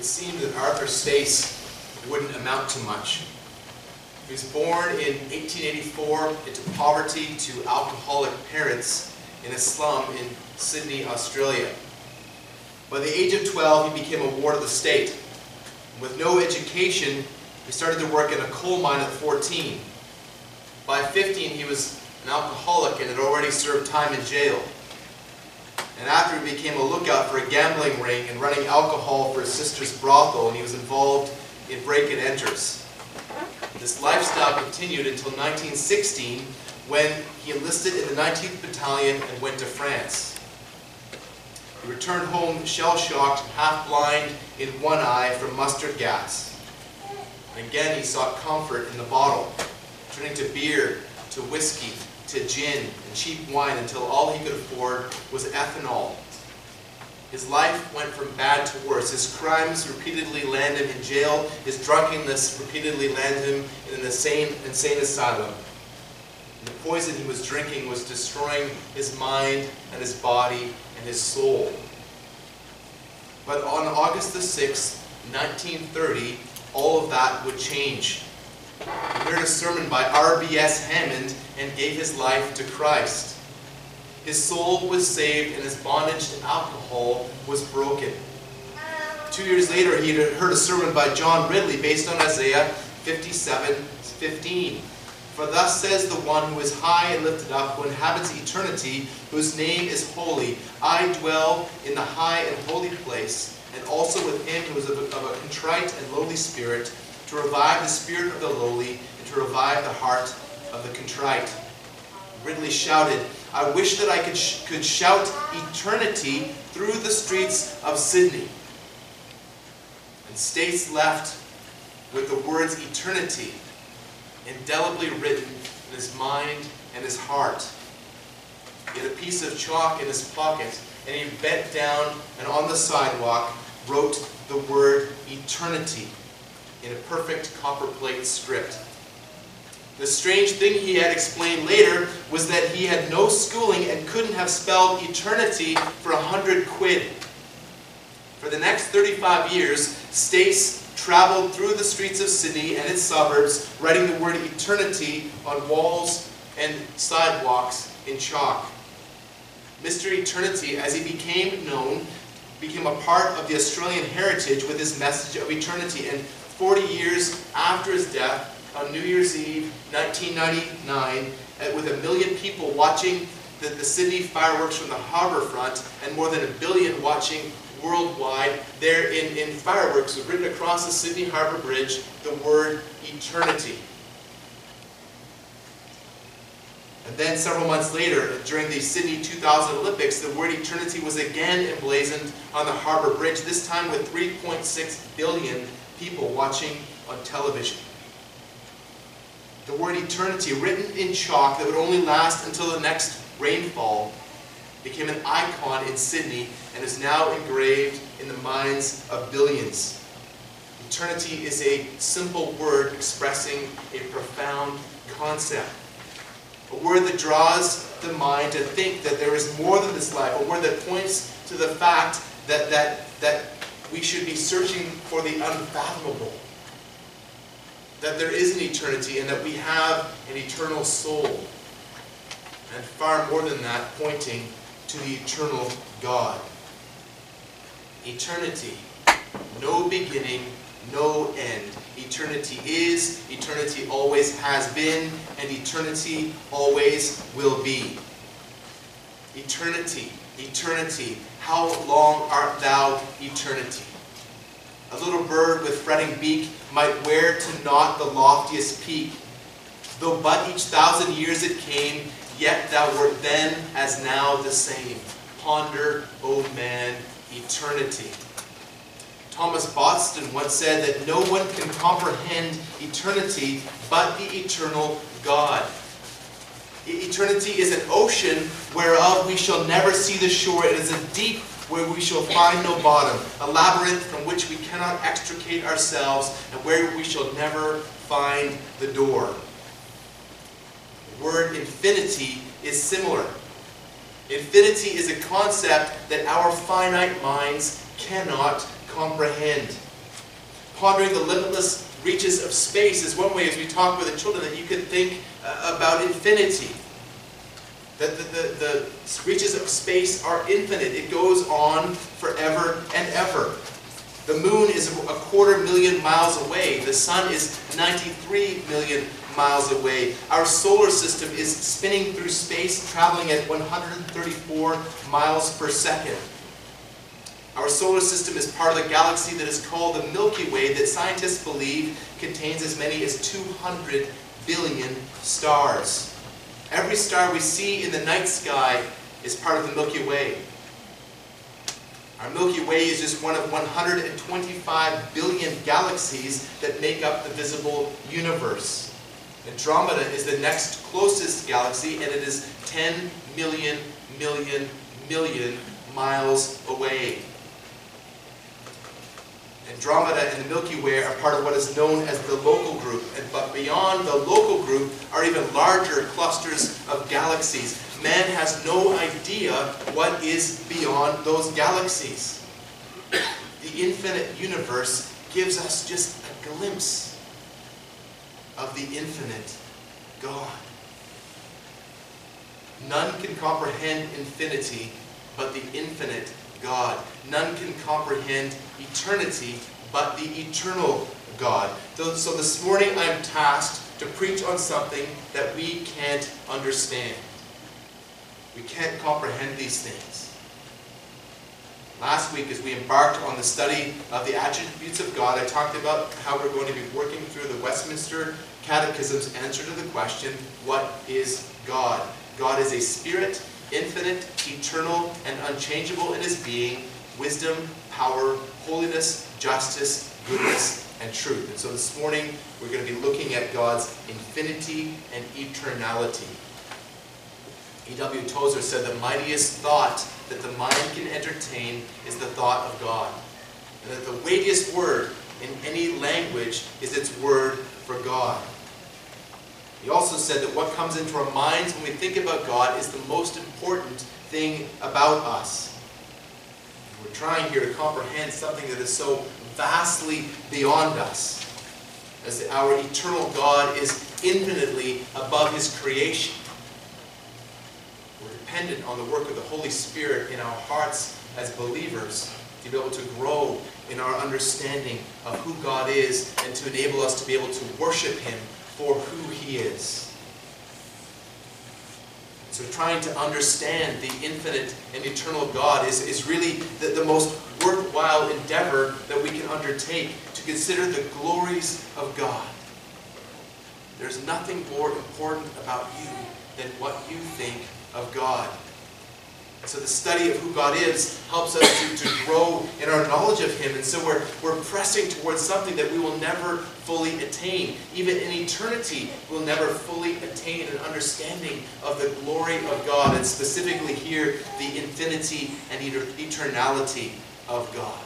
it seemed that Arthur Stace wouldn't amount to much. He was born in 1884 into poverty to alcoholic parents in a slum in Sydney, Australia. By the age of 12, he became a ward of the state. With no education, he started to work in a coal mine at 14. By 15, he was an alcoholic and had already served time in jail. And after he became a lookout for a gambling ring and running alcohol for his sister's brothel, and he was involved in break and enters. This lifestyle continued until 1916 when he enlisted in the 19th Battalion and went to France. He returned home shell-shocked, half-blind in one eye from mustard gas. And again he sought comfort in the bottle, turning to beer, to whiskey, to gin and cheap wine until all he could afford was ethanol. His life went from bad to worse. His crimes repeatedly landed him in jail. His drunkenness repeatedly landed him in an insane, insane asylum. And the poison he was drinking was destroying his mind and his body and his soul. But on August the 6th, 1930, all of that would change. He heard a sermon by R.B.S. Hammond and gave his life to Christ. His soul was saved and his bondage to alcohol was broken. Two years later, he heard a sermon by John Ridley based on Isaiah 57, 15. For thus says the one who is high and lifted up, who inhabits eternity, whose name is holy. I dwell in the high and holy place, and also with him who is of a, of a contrite and lowly spirit, to revive the spirit of the lowly, and to revive the heart of the contrite. Ridley shouted, I wish that I could, sh could shout eternity through the streets of Sydney. And Stace left with the words eternity indelibly written in his mind and his heart. He had a piece of chalk in his pocket, and he bent down and on the sidewalk wrote the word eternity in a perfect copperplate script. The strange thing he had explained later was that he had no schooling and couldn't have spelled eternity for a hundred quid. For the next 35 years, Stace traveled through the streets of Sydney and its suburbs, writing the word eternity on walls and sidewalks in chalk. Mr. Eternity, as he became known, became a part of the Australian heritage with his message of eternity. And 40 years after his death, on New Year's Eve, 1999, uh, with a million people watching the, the Sydney fireworks from the harbour front and more than a billion watching worldwide, there in, in fireworks written across the Sydney Harbour Bridge the word eternity. And then several months later, during the Sydney 2000 Olympics, the word eternity was again emblazoned on the Harbour Bridge, this time with 3.6 billion people watching on television. The word eternity, written in chalk that would only last until the next rainfall, became an icon in Sydney and is now engraved in the minds of billions. Eternity is a simple word expressing a profound concept. A word that draws the mind to think that there is more than this life. A word that points to the fact that, that, that we should be searching for the unfathomable. That there is an eternity and that we have an eternal soul. And far more than that, pointing to the eternal God. Eternity. No beginning, no end. Eternity is, eternity always has been, and eternity always will be. Eternity, eternity. How long art thou, eternity? A little bird with fretting beak might wear to naught the loftiest peak. Though but each thousand years it came, yet thou wert then as now the same. Ponder, O man, eternity. Thomas Boston once said that no one can comprehend eternity but the eternal God. Eternity is an ocean whereof we shall never see the shore. It is a deep where we shall find no bottom, a labyrinth from which we cannot extricate ourselves, and where we shall never find the door. The word infinity is similar. Infinity is a concept that our finite minds cannot comprehend. Pondering the limitless reaches of space is one way, as we talk with the children, that you can think uh, about infinity. That the, the, the reaches of space are infinite. It goes on forever and ever. The moon is a quarter million miles away. The sun is 93 million miles away. Our solar system is spinning through space, traveling at 134 miles per second. Our solar system is part of the galaxy that is called the Milky Way that scientists believe contains as many as 200 billion stars. Every star we see in the night sky is part of the Milky Way. Our Milky Way is just one of 125 billion galaxies that make up the visible universe. Andromeda is the next closest galaxy, and it is 10 million, million, million miles away. Andromeda and the Milky Way are part of what is known as the local group. But beyond the local group are even larger clusters of galaxies. Man has no idea what is beyond those galaxies. The infinite universe gives us just a glimpse of the infinite God. None can comprehend infinity but the infinite God. None can comprehend eternity but the eternal God. So this morning I'm tasked to preach on something that we can't understand. We can't comprehend these things. Last week, as we embarked on the study of the attributes of God, I talked about how we're going to be working through the Westminster Catechism's answer to the question, What is God? God is a spirit, infinite, eternal, and unchangeable in his being, wisdom, power, holiness, justice, goodness, and truth. And so this morning, we're going to be looking at God's infinity and eternality. A.W. Tozer said, the mightiest thought that the mind can entertain is the thought of God. And that the weightiest word in any language is its word for God. He also said that what comes into our minds when we think about God is the most important thing about us. We're trying here to comprehend something that is so vastly beyond us, as our eternal God is infinitely above his creation. We're dependent on the work of the Holy Spirit in our hearts as believers to be able to grow in our understanding of who God is and to enable us to be able to worship him for who he is. So trying to understand the infinite and eternal God is, is really the, the most worthwhile endeavor that we can undertake to consider the glories of God. There's nothing more important about you than what you think of God. So the study of who God is helps us to, to grow in our knowledge of Him. And so we're, we're pressing towards something that we will never fully attain. Even in eternity, we'll never fully attain an understanding of the glory of God, and specifically here, the infinity and eternality of God.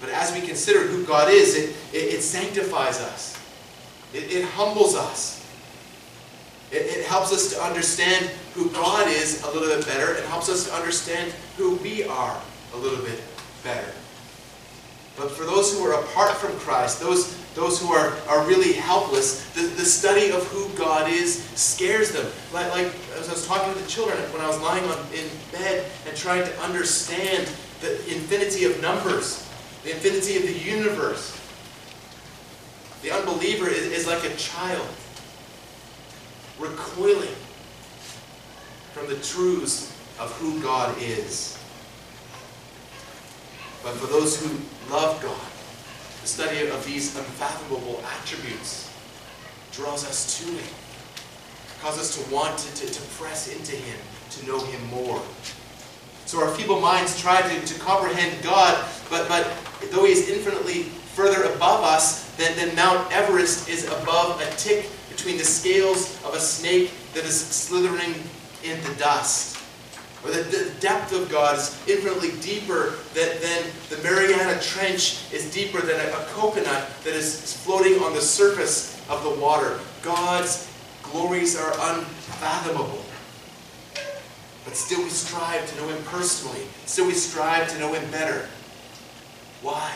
But as we consider who God is, it, it, it sanctifies us. It, it humbles us. It, it helps us to understand who God is a little bit better and helps us to understand who we are a little bit better. But for those who are apart from Christ, those, those who are, are really helpless, the, the study of who God is scares them. Like, like as I was talking to the children when I was lying on, in bed and trying to understand the infinity of numbers, the infinity of the universe. The unbeliever is, is like a child recoiling from the truths of who God is. But for those who love God, the study of these unfathomable attributes draws us to Him, causes us to want to, to, press into Him, to know Him more. So our feeble minds try to, to comprehend God, but, but though He is infinitely further above us than, than Mount Everest is above a tick between the scales of a snake that is slithering in the dust. Or that the depth of God is infinitely deeper than, than the Mariana Trench is deeper than a, a coconut that is floating on the surface of the water. God's glories are unfathomable. But still we strive to know Him personally. Still we strive to know Him better. Why?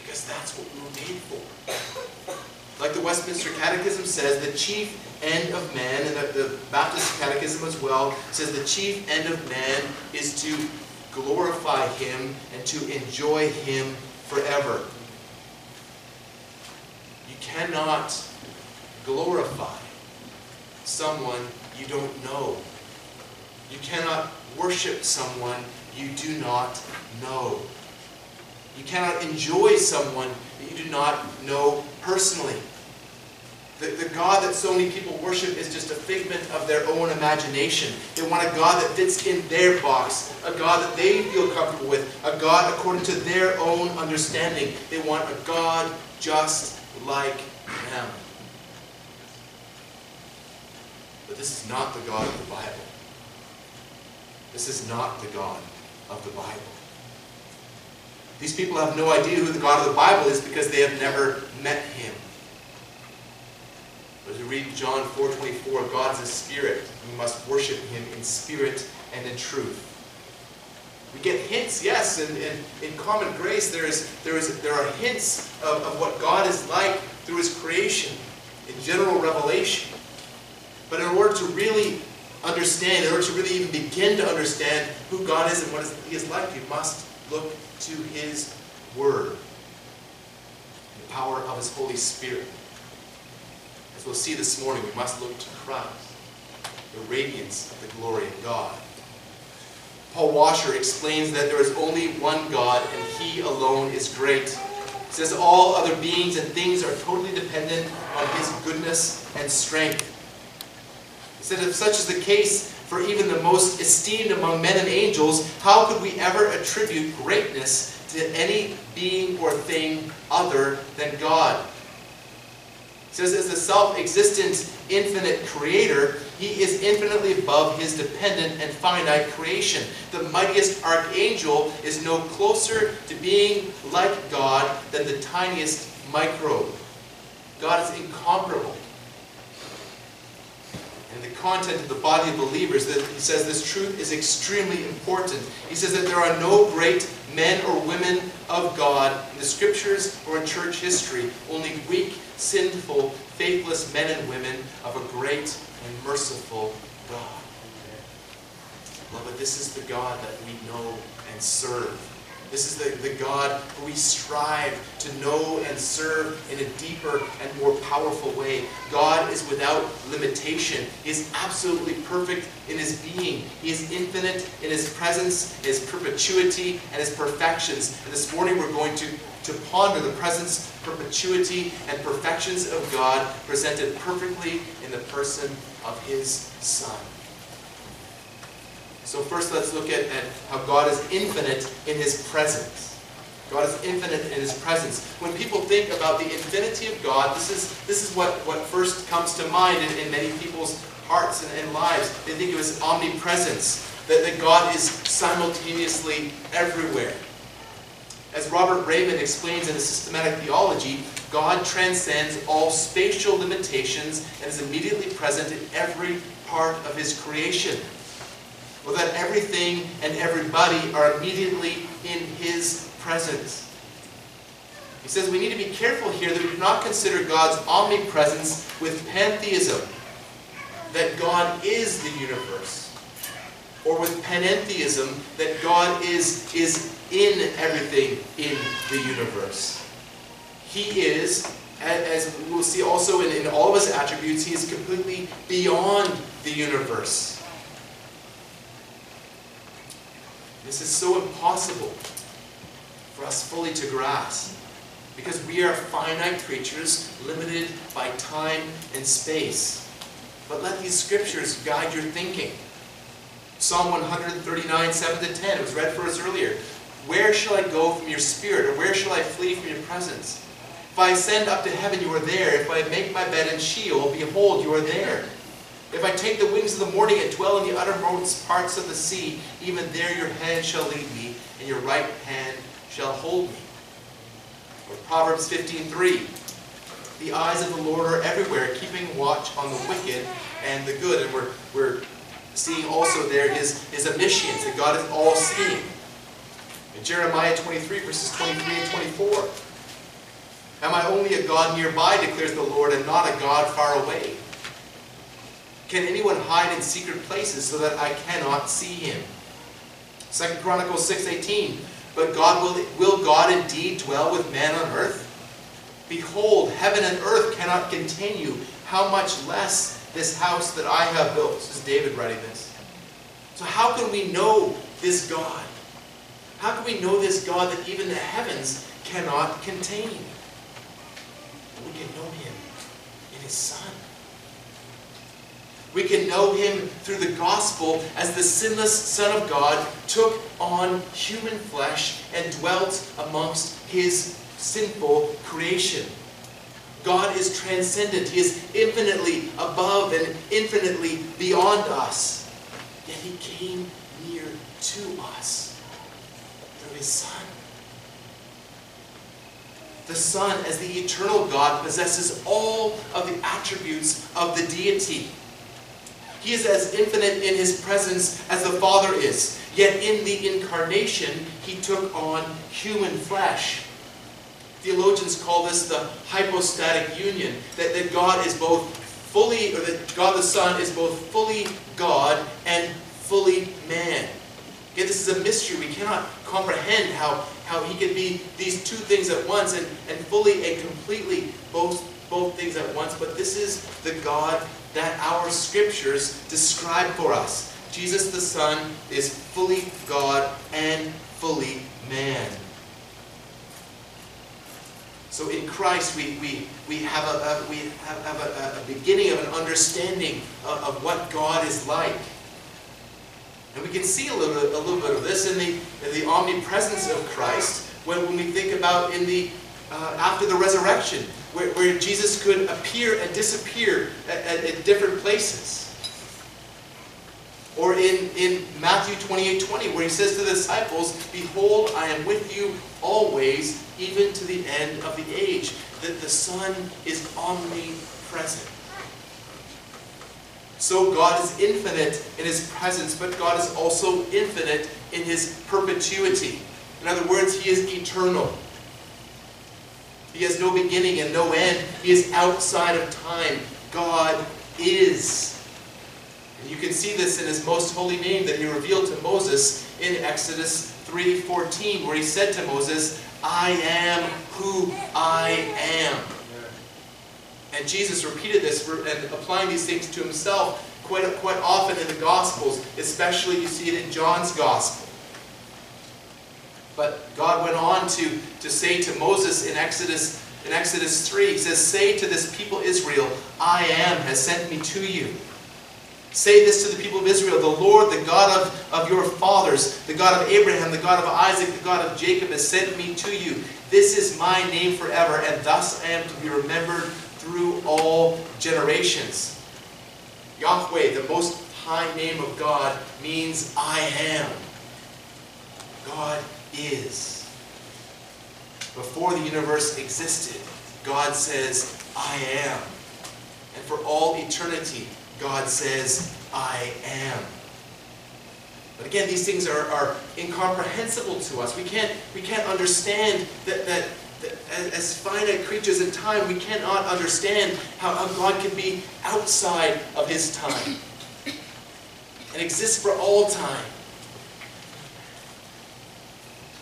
Because that's what we were made for. Like the Westminster Catechism says, the chief end of man, and the, the Baptist Catechism as well, says the chief end of man is to glorify him and to enjoy him forever. You cannot glorify someone you don't know. You cannot worship someone you do not know. You cannot enjoy someone that you do not know personally. The, the God that so many people worship is just a figment of their own imagination. They want a God that fits in their box, a God that they feel comfortable with, a God according to their own understanding. They want a God just like them. But this is not the God of the Bible. This is not the God of the Bible. These people have no idea who the God of the Bible is because they have never met him. As we read John 4.24, God's a spirit. We must worship him in spirit and in truth. We get hints, yes, and in, common grace there is, there is there are hints of, of what God is like through his creation, in general revelation. But in order to really understand, in order to really even begin to understand who God is and what he is like, you must look to his word, the power of his Holy Spirit. As we'll see this morning, we must look to Christ, the radiance of the glory of God. Paul Washer explains that there is only one God and he alone is great. He says all other beings and things are totally dependent on his goodness and strength. He said if such is the case for even the most esteemed among men and angels, how could we ever attribute greatness to any being or thing other than God? Says, as the self-existent, infinite creator, he is infinitely above his dependent and finite creation. The mightiest archangel is no closer to being like God than the tiniest microbe. God is incomparable. And the content of the body of believers, that he says this truth is extremely important. He says that there are no great men or women of God in the scriptures or in church history, only weak, sinful, faithless men and women of a great and merciful God. Beloved, this is the God that we know and serve. This is the, the God who we strive to know and serve in a deeper and more powerful way. God is without limitation. He is absolutely perfect in his being. He is infinite in his presence, his perpetuity, and his perfections. And this morning we're going to, to ponder the presence, perpetuity, and perfections of God presented perfectly in the person of his Son. So first let's look at, at how God is infinite in His presence. God is infinite in His presence. When people think about the infinity of God, this is, this is what, what first comes to mind in, in many people's hearts and, and lives. They think of His omnipresence, that, that God is simultaneously everywhere. As Robert Reymond explains in his systematic theology, God transcends all spatial limitations and is immediately present in every part of his creation or that everything and everybody are immediately in His presence. He says we need to be careful here that we do not consider God's omnipresence with pantheism, that God is the universe, or with panentheism, that God is, is in everything in the universe. He is, as we'll see also in, in all of his attributes, he is completely beyond the universe. This is so impossible for us fully to grasp because we are finite creatures limited by time and space. But let these scriptures guide your thinking. Psalm 139, 7 to 10, it was read for us earlier. Where shall I go from your spirit, or where shall I flee from your presence? If I ascend up to heaven, you are there. If I make my bed in Sheol, behold, you are there. If I take the wings of the morning and dwell in the uttermost parts of the sea, even there your hand shall lead me, and your right hand shall hold me. Or Proverbs 15.3 The eyes of the Lord are everywhere, keeping watch on the wicked and the good. And we're, we're seeing also there his, his omniscience, that God is all-seeing. In Jeremiah 23, verses 23 and 24, Am I only a God nearby, declares the Lord, and not a God far away? Can anyone hide in secret places so that I cannot see him? Second Chronicles 6.18 But God will, will God indeed dwell with man on earth? Behold, heaven and earth cannot contain you. How much less this house that I have built? This is David writing this. So how can we know this God? How can we know this God that even the heavens cannot contain? We can know him in his Son. We can know him through the gospel as the sinless Son of God took on human flesh and dwelt amongst his sinful creation. God is transcendent. He is infinitely above and infinitely beyond us. Yet he came near to us through his Son. The Son, as the eternal God, possesses all of the attributes of the deity. He is as infinite in his presence as the Father is. Yet in the incarnation, he took on human flesh. Theologians call this the hypostatic union, that, that God is both fully, or that God the Son is both fully God and fully man. Again, this is a mystery. We cannot comprehend how, how he could be these two things at once and, and fully and completely both, both things at once. But this is the God that our scriptures describe for us. Jesus the Son is fully God and fully man. So in Christ, we, we, we have, a, a we have, have a, a, beginning of an understanding of, of, what God is like. And we can see a little, a little bit of this in the, in the omnipresence of Christ when, when we think about in the, uh, after the resurrection, where, where Jesus could appear and disappear at, at, at different places. Or in, in Matthew 28, 20, where he says to the disciples, Behold, I am with you always, even to the end of the age. That the Son is omnipresent. So God is infinite in his presence, but God is also infinite in his perpetuity. In other words, he is eternal. He has no beginning and no end. He is outside of time. God is. And you can see this in his most holy name that he revealed to Moses in Exodus 3.14, where he said to Moses, I am who I am. And Jesus repeated this and applying these things to himself quite, quite often in the Gospels, especially you see it in John's Gospel. But God went on to, to say to Moses in Exodus, in Exodus 3, he says, Say to this people Israel, I am has sent me to you. Say this to the people of Israel, the Lord, the God of, of your fathers, the God of Abraham, the God of Isaac, the God of Jacob has sent me to you. This is my name forever, and thus I am to be remembered through all generations. Yahweh, the most high name of God, means I am. God is. Before the universe existed, God says, I am. And for all eternity, God says, I am. But again, these things are, are incomprehensible to us. We can't, we can't understand that, that, that as finite creatures in time, we cannot understand how, how God can be outside of his time and exist for all time.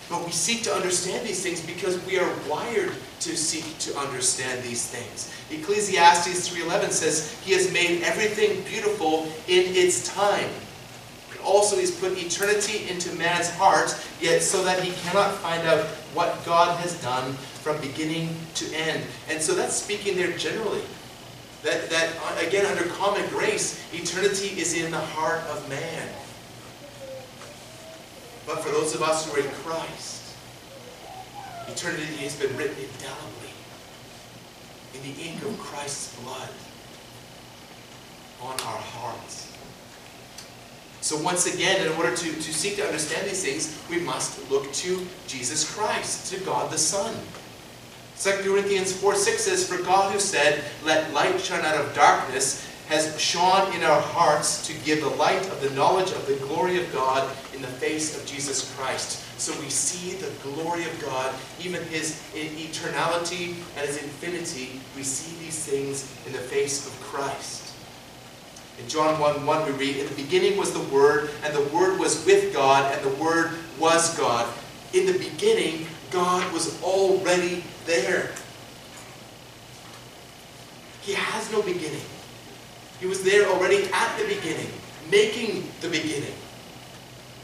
But we seek to understand these things because we are wired to seek to understand these things. Ecclesiastes 3.11 says, He has made everything beautiful in its time. Also, He's put eternity into man's heart, yet so that he cannot find out what God has done from beginning to end. And so that's speaking there generally. That, that again, under common grace, eternity is in the heart of man. But for those of us who are in Christ, eternity has been written indelibly in the ink of Christ's blood on our hearts. So once again, in order to, to seek to understand these things, we must look to Jesus Christ, to God the Son. 2 Corinthians 4 6 says, For God who said, Let light shine out of darkness, has shone in our hearts to give the light of the knowledge of the glory of God in the face of Jesus Christ. So we see the glory of God, even his eternality and his infinity. We see these things in the face of Christ. In John 1 1, we read, In the beginning was the Word, and the Word was with God, and the Word was God. In the beginning, God was already there. He has no beginning. He was there already at the beginning, making the beginning.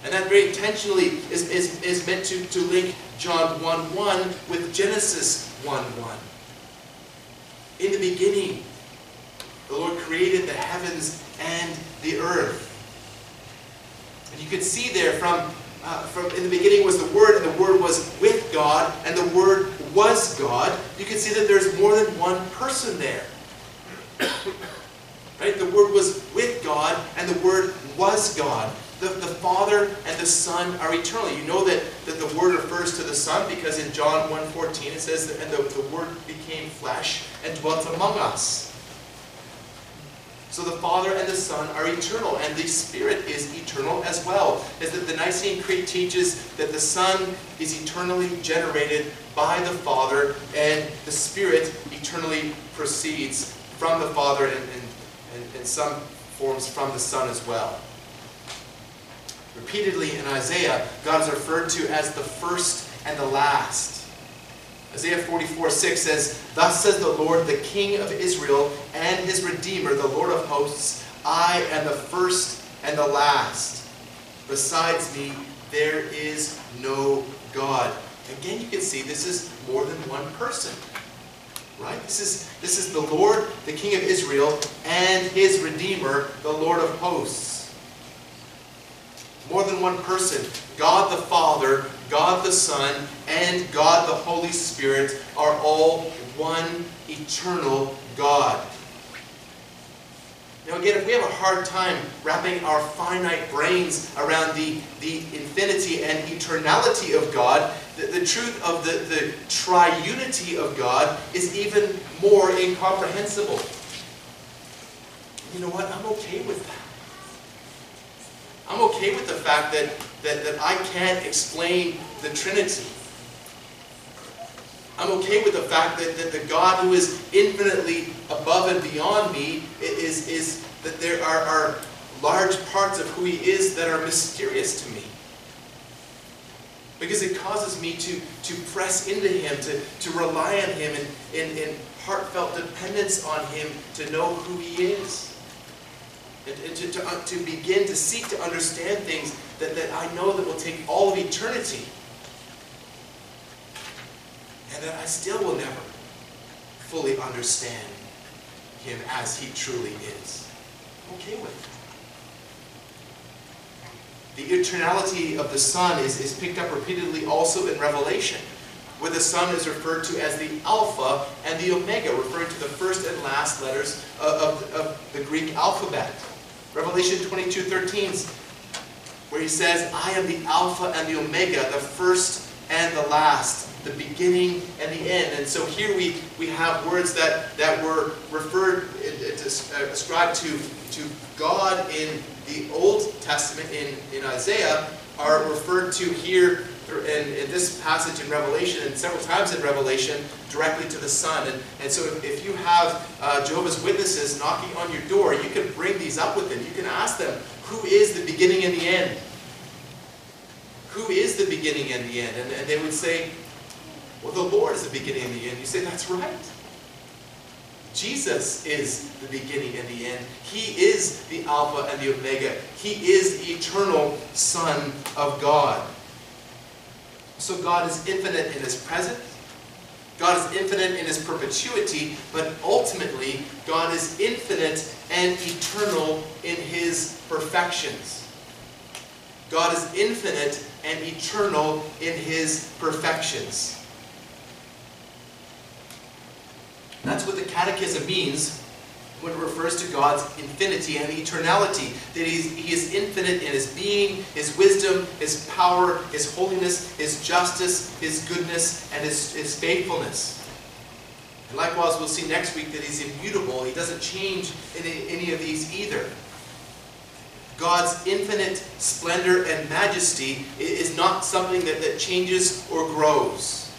And that very intentionally is, is, is meant to, to link John 1 1 with Genesis 1 1. In the beginning, the Lord created the heavens and the earth. And you could see there from, uh, from in the beginning was the Word, and the Word was with God, and the Word was God. You could see that there's more than one person there. right? The Word was with God, and the Word was God. The, the Father and the Son are eternal. You know that, that the Word refers to the Son because in John 1.14 it says, that, and the, the Word became flesh and dwelt among us. So the Father and the Son are eternal, and the Spirit is eternal as well. As that the Nicene Creed teaches that the Son is eternally generated by the Father, and the Spirit eternally proceeds from the Father, and in some forms from the Son as well. Repeatedly in Isaiah, God is referred to as the first and the last. Isaiah 44, 6 says, Thus says the Lord, the King of Israel and his Redeemer, the Lord of hosts, I am the first and the last. Besides me, there is no God. Again, you can see this is more than one person. Right? This is, this is the Lord, the King of Israel, and his Redeemer, the Lord of hosts. More than one person. God the Father, God the Son, and God the Holy Spirit are all one eternal God. Now again, if we have a hard time wrapping our finite brains around the, the infinity and eternality of God, the, the truth of the, the triunity of God is even more incomprehensible. You know what? I'm okay with that. I'm okay with the fact that, that, that I can't explain the Trinity. I'm okay with the fact that, that the God who is infinitely above and beyond me is, is that there are, are large parts of who he is that are mysterious to me. Because it causes me to, to press into him, to, to rely on him in, in, in heartfelt dependence on him to know who he is. And, and to, to, uh, to begin to seek to understand things that, that I know that will take all of eternity and that I still will never fully understand him as he truly is. I'm okay with it. The eternality of the Son is, is picked up repeatedly also in Revelation, where the Son is referred to as the Alpha and the Omega, referring to the first and last letters of, of, of the Greek alphabet. Revelation 22, 13, where he says, I am the Alpha and the Omega, the first and the last, the beginning and the end. And so here we, we have words that, that were referred, uh, ascribed to, to God in the Old Testament, in, in Isaiah, are referred to here in, in, this passage in Revelation and several times in Revelation directly to the Son. And, and so if, if you have uh, Jehovah's Witnesses knocking on your door, you can bring these up with them. You can ask them, who is the beginning and the end? Who is the beginning and the end? And, and they would say, well, the Lord is the beginning and the end. You say, that's right. Jesus is the beginning and the end. He is the Alpha and the Omega. He is the eternal Son of God. So God is infinite in His presence. God is infinite in His perpetuity, but ultimately, God is infinite and eternal in His perfections. God is infinite and eternal in His perfections. That's what the Catechism means when it refers to God's infinity and eternality. That He is infinite in His being, His wisdom, His power, His holiness, His justice, His goodness, and His, His faithfulness. And likewise, we'll see next week that He's immutable. He doesn't change in any of these either. God's infinite splendor and majesty is not something that, that changes or grows.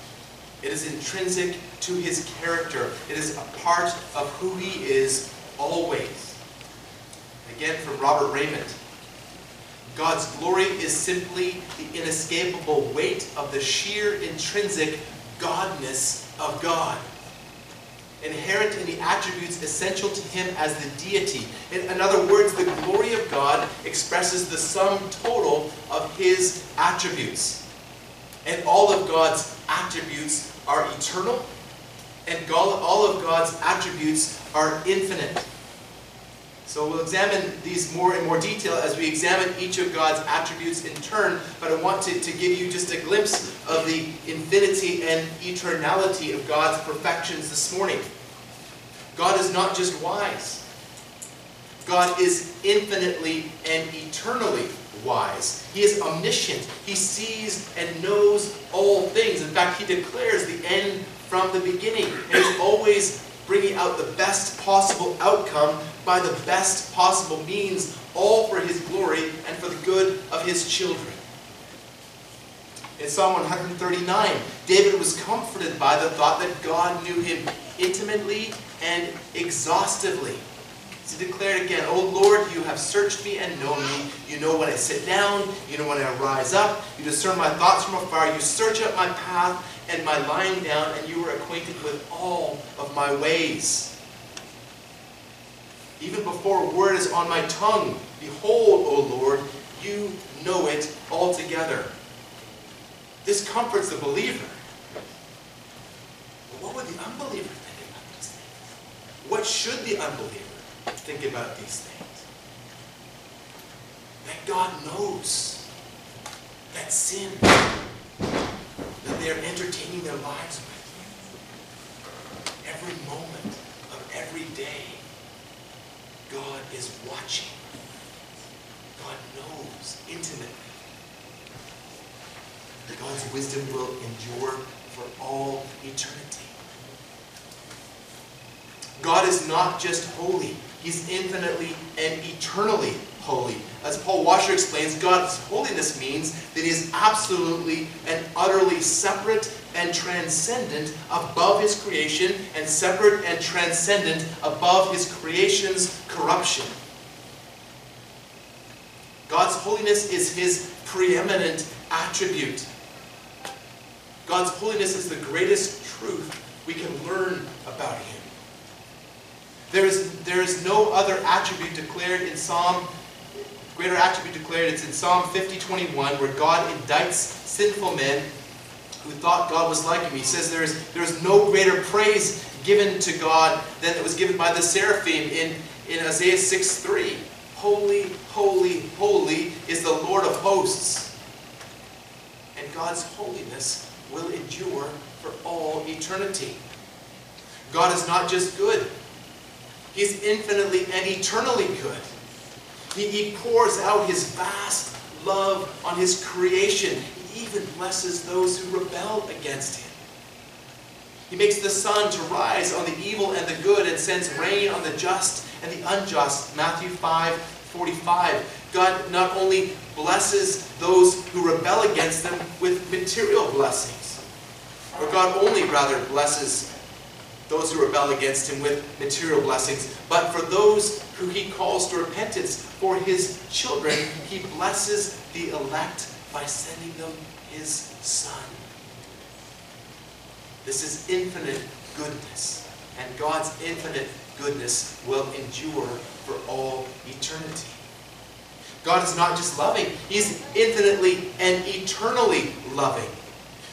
It is intrinsic to his character. It is a part of who he is always. Again from Robert Reymond. God's glory is simply the inescapable weight of the sheer intrinsic godness of God inherent in the attributes essential to him as the deity. In, in other words, the glory of God expresses the sum total of his attributes. And all of God's attributes are eternal, and all of God's attributes are infinite. So we'll examine these more in more detail as we examine each of God's attributes in turn, but I want to, to give you just a glimpse of the infinity and eternality of God's perfections this morning. God is not just wise. God is infinitely and eternally wise. He is omniscient. He sees and knows all things. In fact, he declares the end from the beginning. And he's always bringing out the best possible outcome by the best possible means, all for his glory and for the good of his children. In Psalm 139, David was comforted by the thought that God knew him intimately and exhaustively. He declared again, O Lord, you have searched me and known me. You know when I sit down. You know when I rise up. You discern my thoughts from afar. You search out my path and my lying down, and you are acquainted with all of my ways. Even before a word is on my tongue, behold, O Lord, you know it altogether. This comforts the believer. But what would the unbeliever think about these things? What should the unbeliever think about these things? That God knows that sin, that they are entertaining their lives with. Every moment of every day, God is watching. God knows intimately. God's wisdom will endure for all eternity. God is not just holy, He's infinitely and eternally holy. As Paul Washer explains, God's holiness means that He is absolutely and utterly separate and transcendent above His creation and separate and transcendent above His creation's corruption. God's holiness is His preeminent attribute. God's holiness is the greatest truth we can learn about Him. There is, there is no other attribute declared in Psalm, greater attribute declared, it's in Psalm 50, 21, where God indicts sinful men who thought God was like him. He says there is, there is no greater praise given to God than that was given by the seraphim in, in Isaiah 6, 3. Holy, holy, holy is the Lord of hosts. And God's holiness will endure for all eternity. God is not just good. He's infinitely and eternally good. He, pours out his vast love on his creation. He even blesses those who rebel against him. He makes the sun to rise on the evil and the good and sends rain on the just and the unjust. Matthew 5, 45. God not only blesses those who rebel against them with material blessings, or God only rather blesses those who rebel against him with material blessings. But for those who he calls to repentance, for his children, he blesses the elect by sending them his son. This is infinite goodness. And God's infinite goodness will endure for all eternity. God is not just loving, He's infinitely and eternally loving.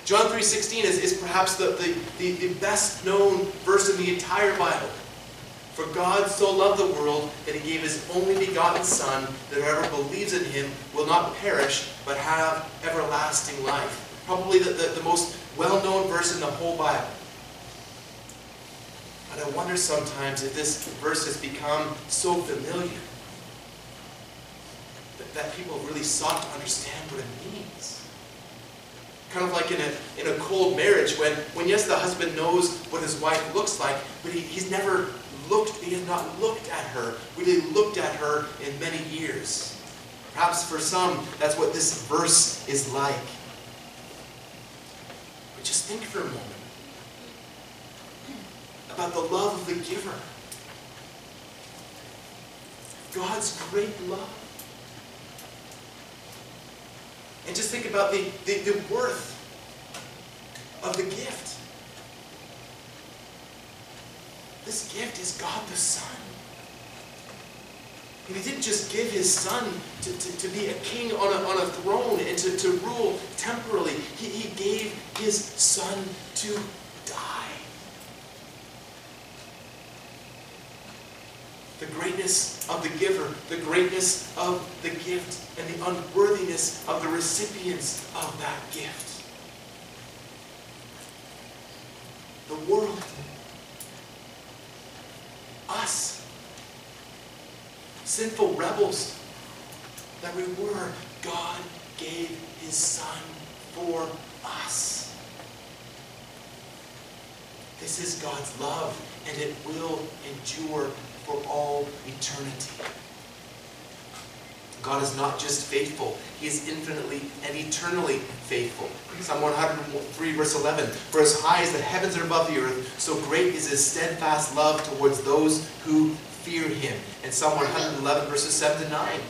John 3.16 is, is perhaps the, the, the, best known verse in the entire Bible. For God so loved the world that he gave his only begotten Son, that whoever believes in him will not perish, but have everlasting life. Probably the, the, the most well-known verse in the whole Bible. But I wonder sometimes if this verse has become so familiar that, that people really sought to understand what it means. Kind of like in a, in a cold marriage when, when, yes, the husband knows what his wife looks like, but he, he's never looked, he has not looked at her, really looked at her in many years. Perhaps for some, that's what this verse is like. But just think for a moment about the love of the giver. God's great love. And just think about the, the, the worth of the gift. This gift is God the Son. And he didn't just give his son to, to, to be a king on a, on a throne and to, to rule temporally. He, he gave his son to die. The greatness of the giver, the greatness of the gift, and the unworthiness of the recipients of that gift. The world us, sinful rebels that we were, God gave his Son for us. This is God's love, and it will endure for all eternity. God is not just faithful, He is infinitely and eternally faithful. Psalm 103, verse 11 For as high as the heavens are above the earth, so great is His steadfast love towards those who fear Him. And Psalm 111, verses 7 to 9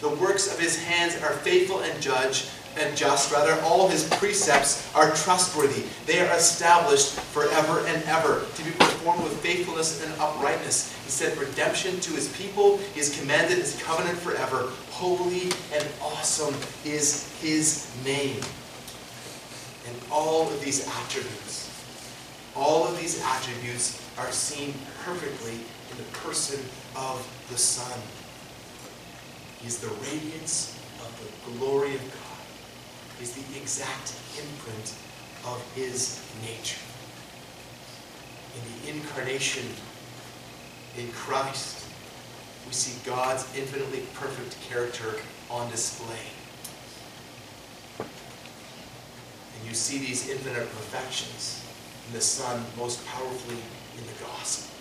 The works of His hands are faithful and judge and just, rather, all his precepts are trustworthy. They are established forever and ever, to be performed with faithfulness and uprightness. He said redemption to his people. He has commanded his covenant forever. Holy and awesome is his name. And all of these attributes, all of these attributes are seen perfectly in the person of the Son. He is the radiance of the glory of God. Is the exact imprint of his nature. In the incarnation in Christ, we see God's infinitely perfect character on display. And you see these infinite perfections in the Son most powerfully in the gospel.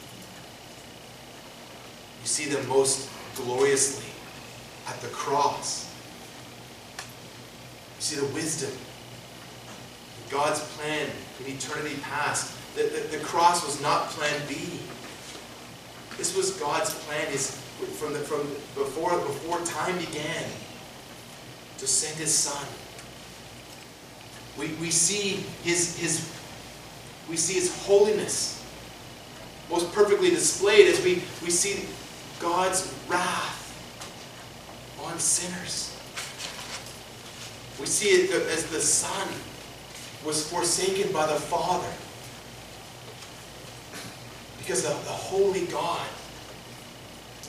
You see them most gloriously at the cross. You see the wisdom, God's plan in eternity past. The, the, the cross was not plan B. This was God's plan is from, the, from before, before time began to send his son. We, we see his, his we see his holiness most perfectly displayed as we, we see God's wrath on sinners. We see it as the Son was forsaken by the Father because the, the holy God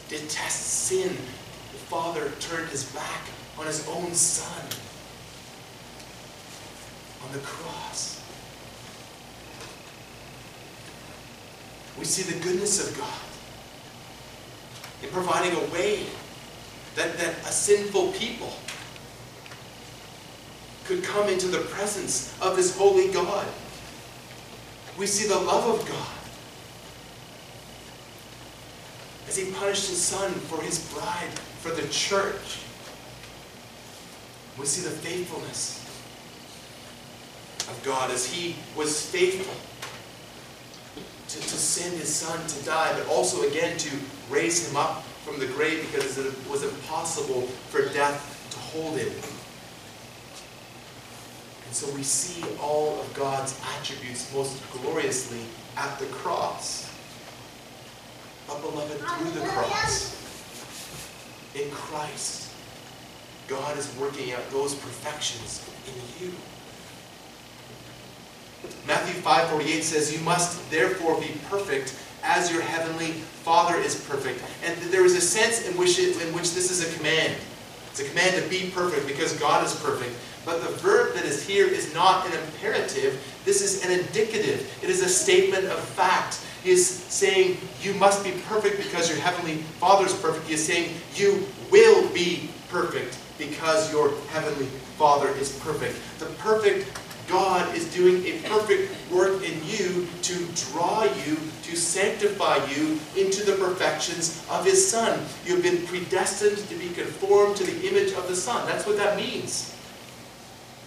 detests sin. The Father turned his back on his own Son on the cross. We see the goodness of God in providing a way that, that a sinful people could come into the presence of this holy God. We see the love of God as he punished his son for his bride, for the church. We see the faithfulness of God as he was faithful to, to send his son to die, but also again to raise him up from the grave because it was impossible for death to hold him. And so we see all of God's attributes most gloriously at the cross. But beloved, through the cross, in Christ, God is working out those perfections in you. Matthew 5.48 says, You must therefore be perfect as your heavenly Father is perfect. And there is a sense in which, it, in which this is a command. It's a command to be perfect because God is perfect. But the verb that is here is not an imperative. This is an indicative. It is a statement of fact. He is saying, you must be perfect because your heavenly Father is perfect. He is saying, you will be perfect because your heavenly Father is perfect. The perfect God is doing a perfect work in you to draw you, to sanctify you into the perfections of His Son. You've been predestined to be conformed to the image of the Son. That's what that means.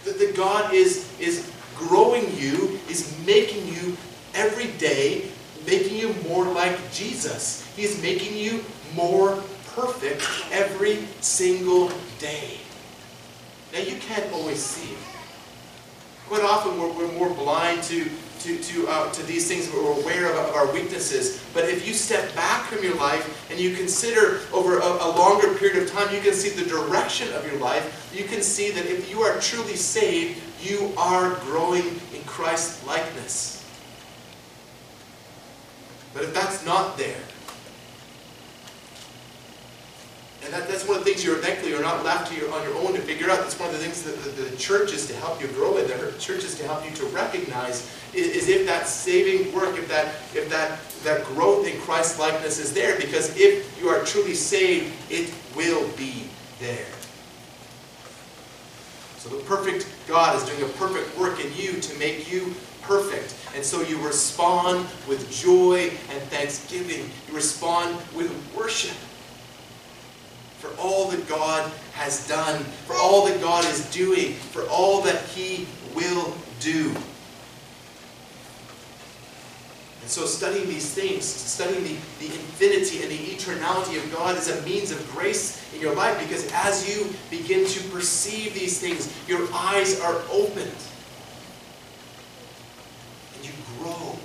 That, that God is, is growing you, is making you every day, making you more like Jesus. He's making you more perfect every single day. Now you can't always see it. Quite often we're, we're more blind to, to, to, uh, to these things, we're aware of, of, our weaknesses. But if you step back from your life and you consider over a, a longer period of time, you can see the direction of your life. You can see that if you are truly saved, you are growing in Christ likeness. But if that's not there, and that, that's one of the things you're thankfully you're not left to your, on your own to figure out. That's one of the things that the, the church is to help you grow in. The church is to help you to recognize is, is if that saving work, if that if that that growth in Christ likeness is there. Because if you are truly saved, it will be there. So the perfect God is doing a perfect work in you to make you perfect. And so you respond with joy and thanksgiving. You respond with worship for all that God has done, for all that God is doing, for all that He will do. And so studying these things, studying the, the infinity and the eternality of God is a means of grace in your life because as you begin to perceive these things, your eyes are opened. And you grow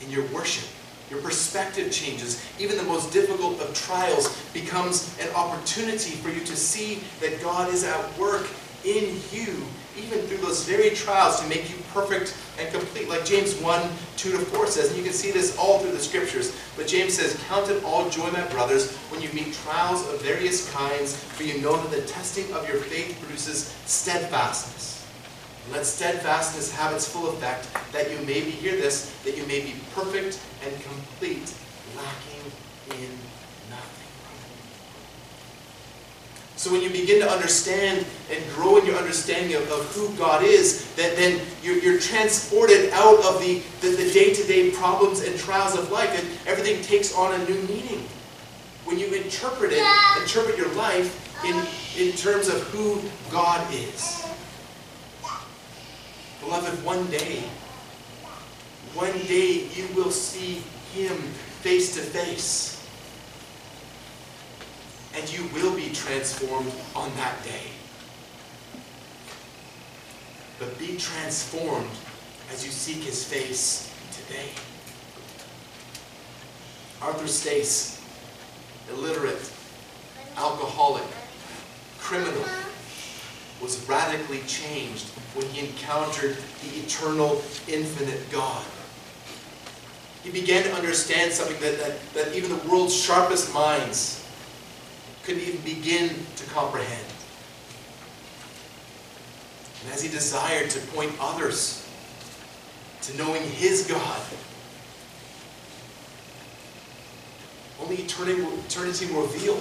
in your worship. Your perspective changes. Even the most difficult of trials becomes an opportunity for you to see that God is at work in you, even through those very trials, to make you perfect and complete. Like James 1 2 to 4 says, and you can see this all through the scriptures. But James says, Count it all joy, my brothers, when you meet trials of various kinds, for you know that the testing of your faith produces steadfastness. Let steadfastness have its full effect, that you may be, hear this, that you may be perfect and complete, lacking in nothing. So when you begin to understand and grow in your understanding of, of who God is, that then you're, you're transported out of the, the, the day-to-day problems and trials of life, and everything takes on a new meaning. When you interpret it, interpret your life in, in terms of who God is. Beloved, one day, one day you will see Him face to face. And you will be transformed on that day. But be transformed as you seek His face today. Arthur Stace, illiterate, alcoholic, criminal, was radically changed when he encountered the eternal, infinite God. He began to understand something that, that, that even the world's sharpest minds couldn't even begin to comprehend. And as he desired to point others to knowing his God, only eternity will reveal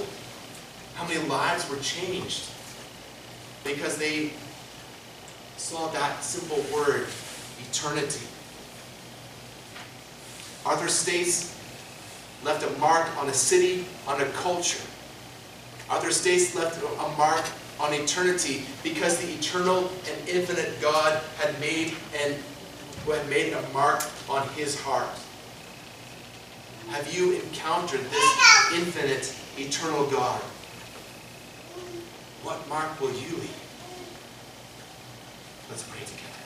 how many lives were changed because they saw that simple word, eternity. Arthur Stace left a mark on a city, on a culture. Arthur Stace left a mark on eternity because the eternal and infinite God had made and had made a mark on his heart. Have you encountered this infinite, eternal God? What mark will you leave? Let's pray together.